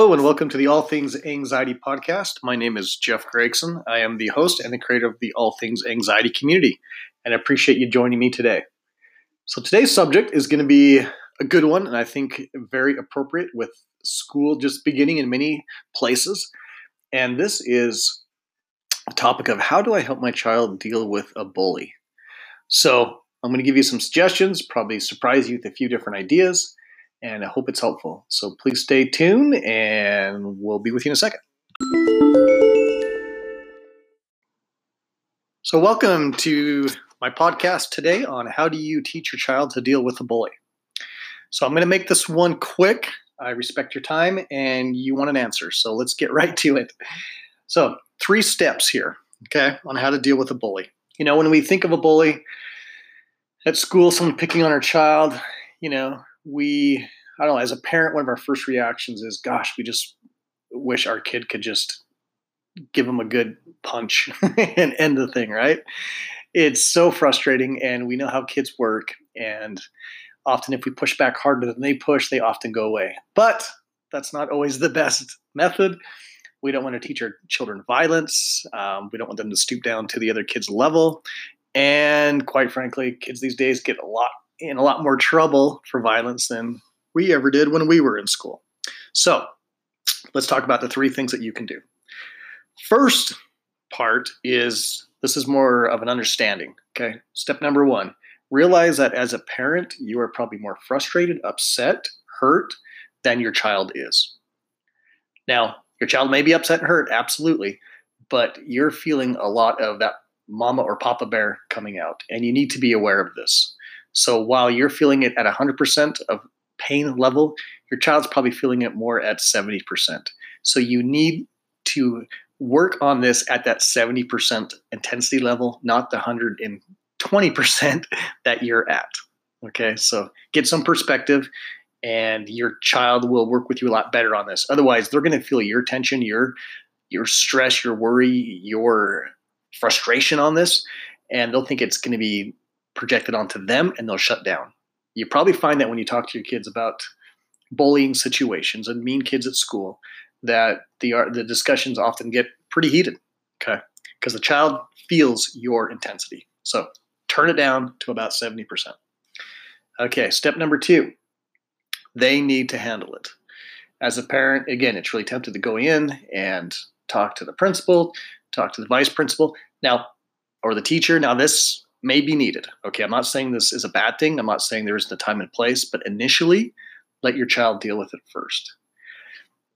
Hello, and welcome to the All Things Anxiety podcast. My name is Jeff Gregson. I am the host and the creator of the All Things Anxiety community, and I appreciate you joining me today. So, today's subject is going to be a good one, and I think very appropriate with school just beginning in many places. And this is a topic of how do I help my child deal with a bully? So, I'm going to give you some suggestions, probably surprise you with a few different ideas and I hope it's helpful. So please stay tuned, and we'll be with you in a second. So, welcome to my podcast today on how do you teach your child to deal with a bully. So, I'm going to make this one quick. I respect your time and you want an answer. So, let's get right to it. So, three steps here, okay, on how to deal with a bully. You know, when we think of a bully at school, someone picking on our child, you know, we I don't know, as a parent, one of our first reactions is, gosh, we just wish our kid could just give them a good punch and end the thing, right? It's so frustrating, and we know how kids work. And often, if we push back harder than they push, they often go away. But that's not always the best method. We don't want to teach our children violence. Um, we don't want them to stoop down to the other kid's level. And quite frankly, kids these days get a lot in a lot more trouble for violence than we ever did when we were in school. So let's talk about the three things that you can do. First part is this is more of an understanding. Okay. Step number one realize that as a parent, you are probably more frustrated, upset, hurt than your child is. Now, your child may be upset and hurt, absolutely, but you're feeling a lot of that mama or papa bear coming out, and you need to be aware of this. So while you're feeling it at 100% of pain level, your child's probably feeling it more at 70%. So you need to work on this at that 70% intensity level, not the 120% that you're at. Okay, so get some perspective and your child will work with you a lot better on this. Otherwise, they're going to feel your tension, your your stress, your worry, your frustration on this, and they'll think it's going to be projected onto them and they'll shut down you probably find that when you talk to your kids about bullying situations and mean kids at school, that the the discussions often get pretty heated. Okay, because the child feels your intensity. So turn it down to about seventy percent. Okay, step number two, they need to handle it. As a parent, again, it's really tempted to go in and talk to the principal, talk to the vice principal, now, or the teacher. Now, this may be needed. Okay, I'm not saying this is a bad thing. I'm not saying there isn't a time and place, but initially, let your child deal with it first.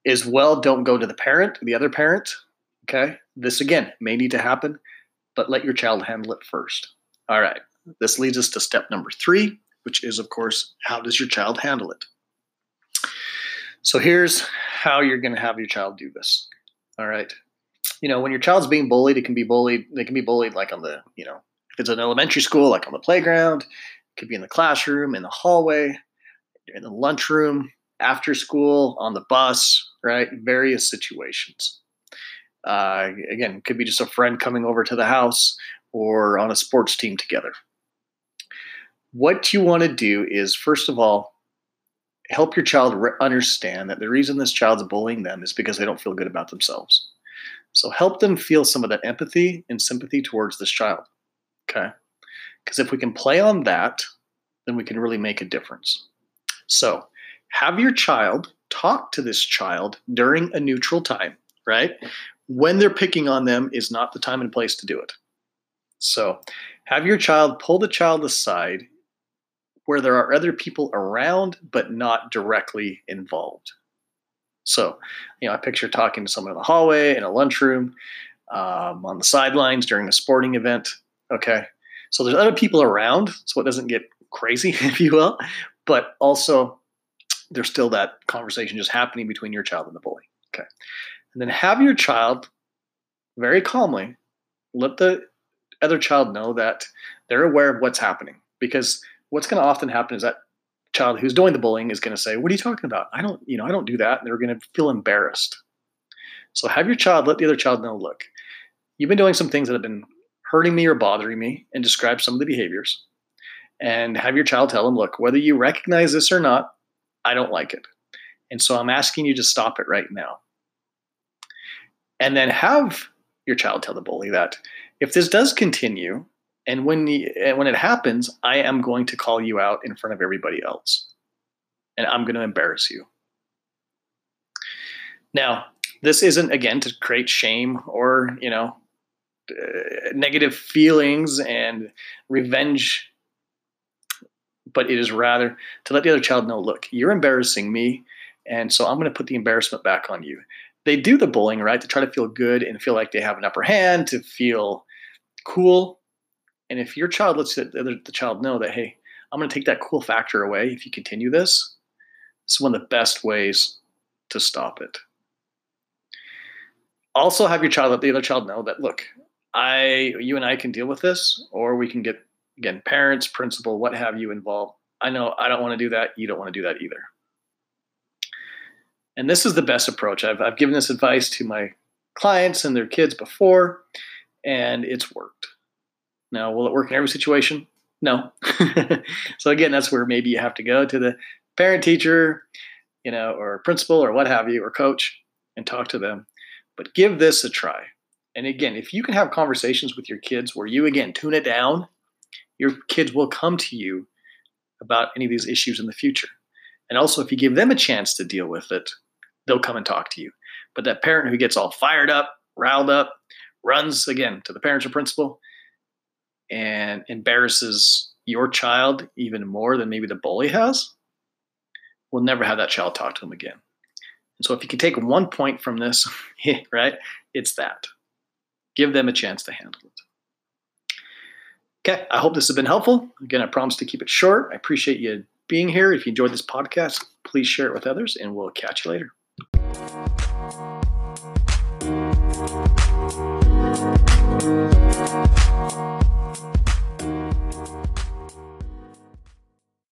As well, don't go to the parent, the other parent. Okay, this again may need to happen, but let your child handle it first. All right, this leads us to step number three, which is, of course, how does your child handle it? So here's how you're going to have your child do this. All right. You know, when your child's being bullied, it can be bullied. They can be bullied like on the, you know, if it's an elementary school, like on the playground, it could be in the classroom, in the hallway, in the lunchroom, after school, on the bus, right? Various situations. Uh, again, could be just a friend coming over to the house or on a sports team together. What you want to do is, first of all, help your child re- understand that the reason this child's bullying them is because they don't feel good about themselves. So help them feel some of that empathy and sympathy towards this child. Okay. Because if we can play on that, then we can really make a difference. So have your child talk to this child during a neutral time, right? When they're picking on them is not the time and place to do it. So have your child pull the child aside where there are other people around but not directly involved. So, you know, I picture talking to someone in the hallway, in a lunchroom, um, on the sidelines during a sporting event. Okay. So there's other people around, so it doesn't get crazy, if you will, but also there's still that conversation just happening between your child and the bully. Okay. And then have your child very calmly let the other child know that they're aware of what's happening. Because what's going to often happen is that child who's doing the bullying is going to say, What are you talking about? I don't, you know, I don't do that. And they're going to feel embarrassed. So have your child let the other child know, look, you've been doing some things that have been hurting me or bothering me and describe some of the behaviors. And have your child tell them, look, whether you recognize this or not, I don't like it. And so I'm asking you to stop it right now. And then have your child tell the bully that if this does continue, and when the, when it happens, I am going to call you out in front of everybody else, and I'm going to embarrass you. Now, this isn't again to create shame or you know uh, negative feelings and revenge but it is rather to let the other child know look you're embarrassing me and so i'm going to put the embarrassment back on you. They do the bullying right to try to feel good and feel like they have an upper hand to feel cool. And if your child lets the, other, the child know that hey i'm going to take that cool factor away if you continue this it's one of the best ways to stop it. Also have your child let the other child know that look i you and i can deal with this or we can get again parents principal what have you involved. I know i don't want to do that you don't want to do that either. And this is the best approach. I've, I've given this advice to my clients and their kids before and it's worked. Now will it work in every situation? No. So again that's where maybe you have to go to the parent teacher you know or principal or what have you or coach and talk to them. But give this a try. And again, if you can have conversations with your kids where you, again, tune it down, your kids will come to you about any of these issues in the future. And also, if you give them a chance to deal with it, they'll come and talk to you. But that parent who gets all fired up, riled up, runs again to the parents or principal and embarrasses your child even more than maybe the bully has, will never have that child talk to them again. And so if you can take one point from this, right, it's that give them a chance to handle it. Okay, I hope this has been helpful. Again, I promise to keep it short. I appreciate you being here. If you enjoyed this podcast, please share it with others, and we'll catch you later.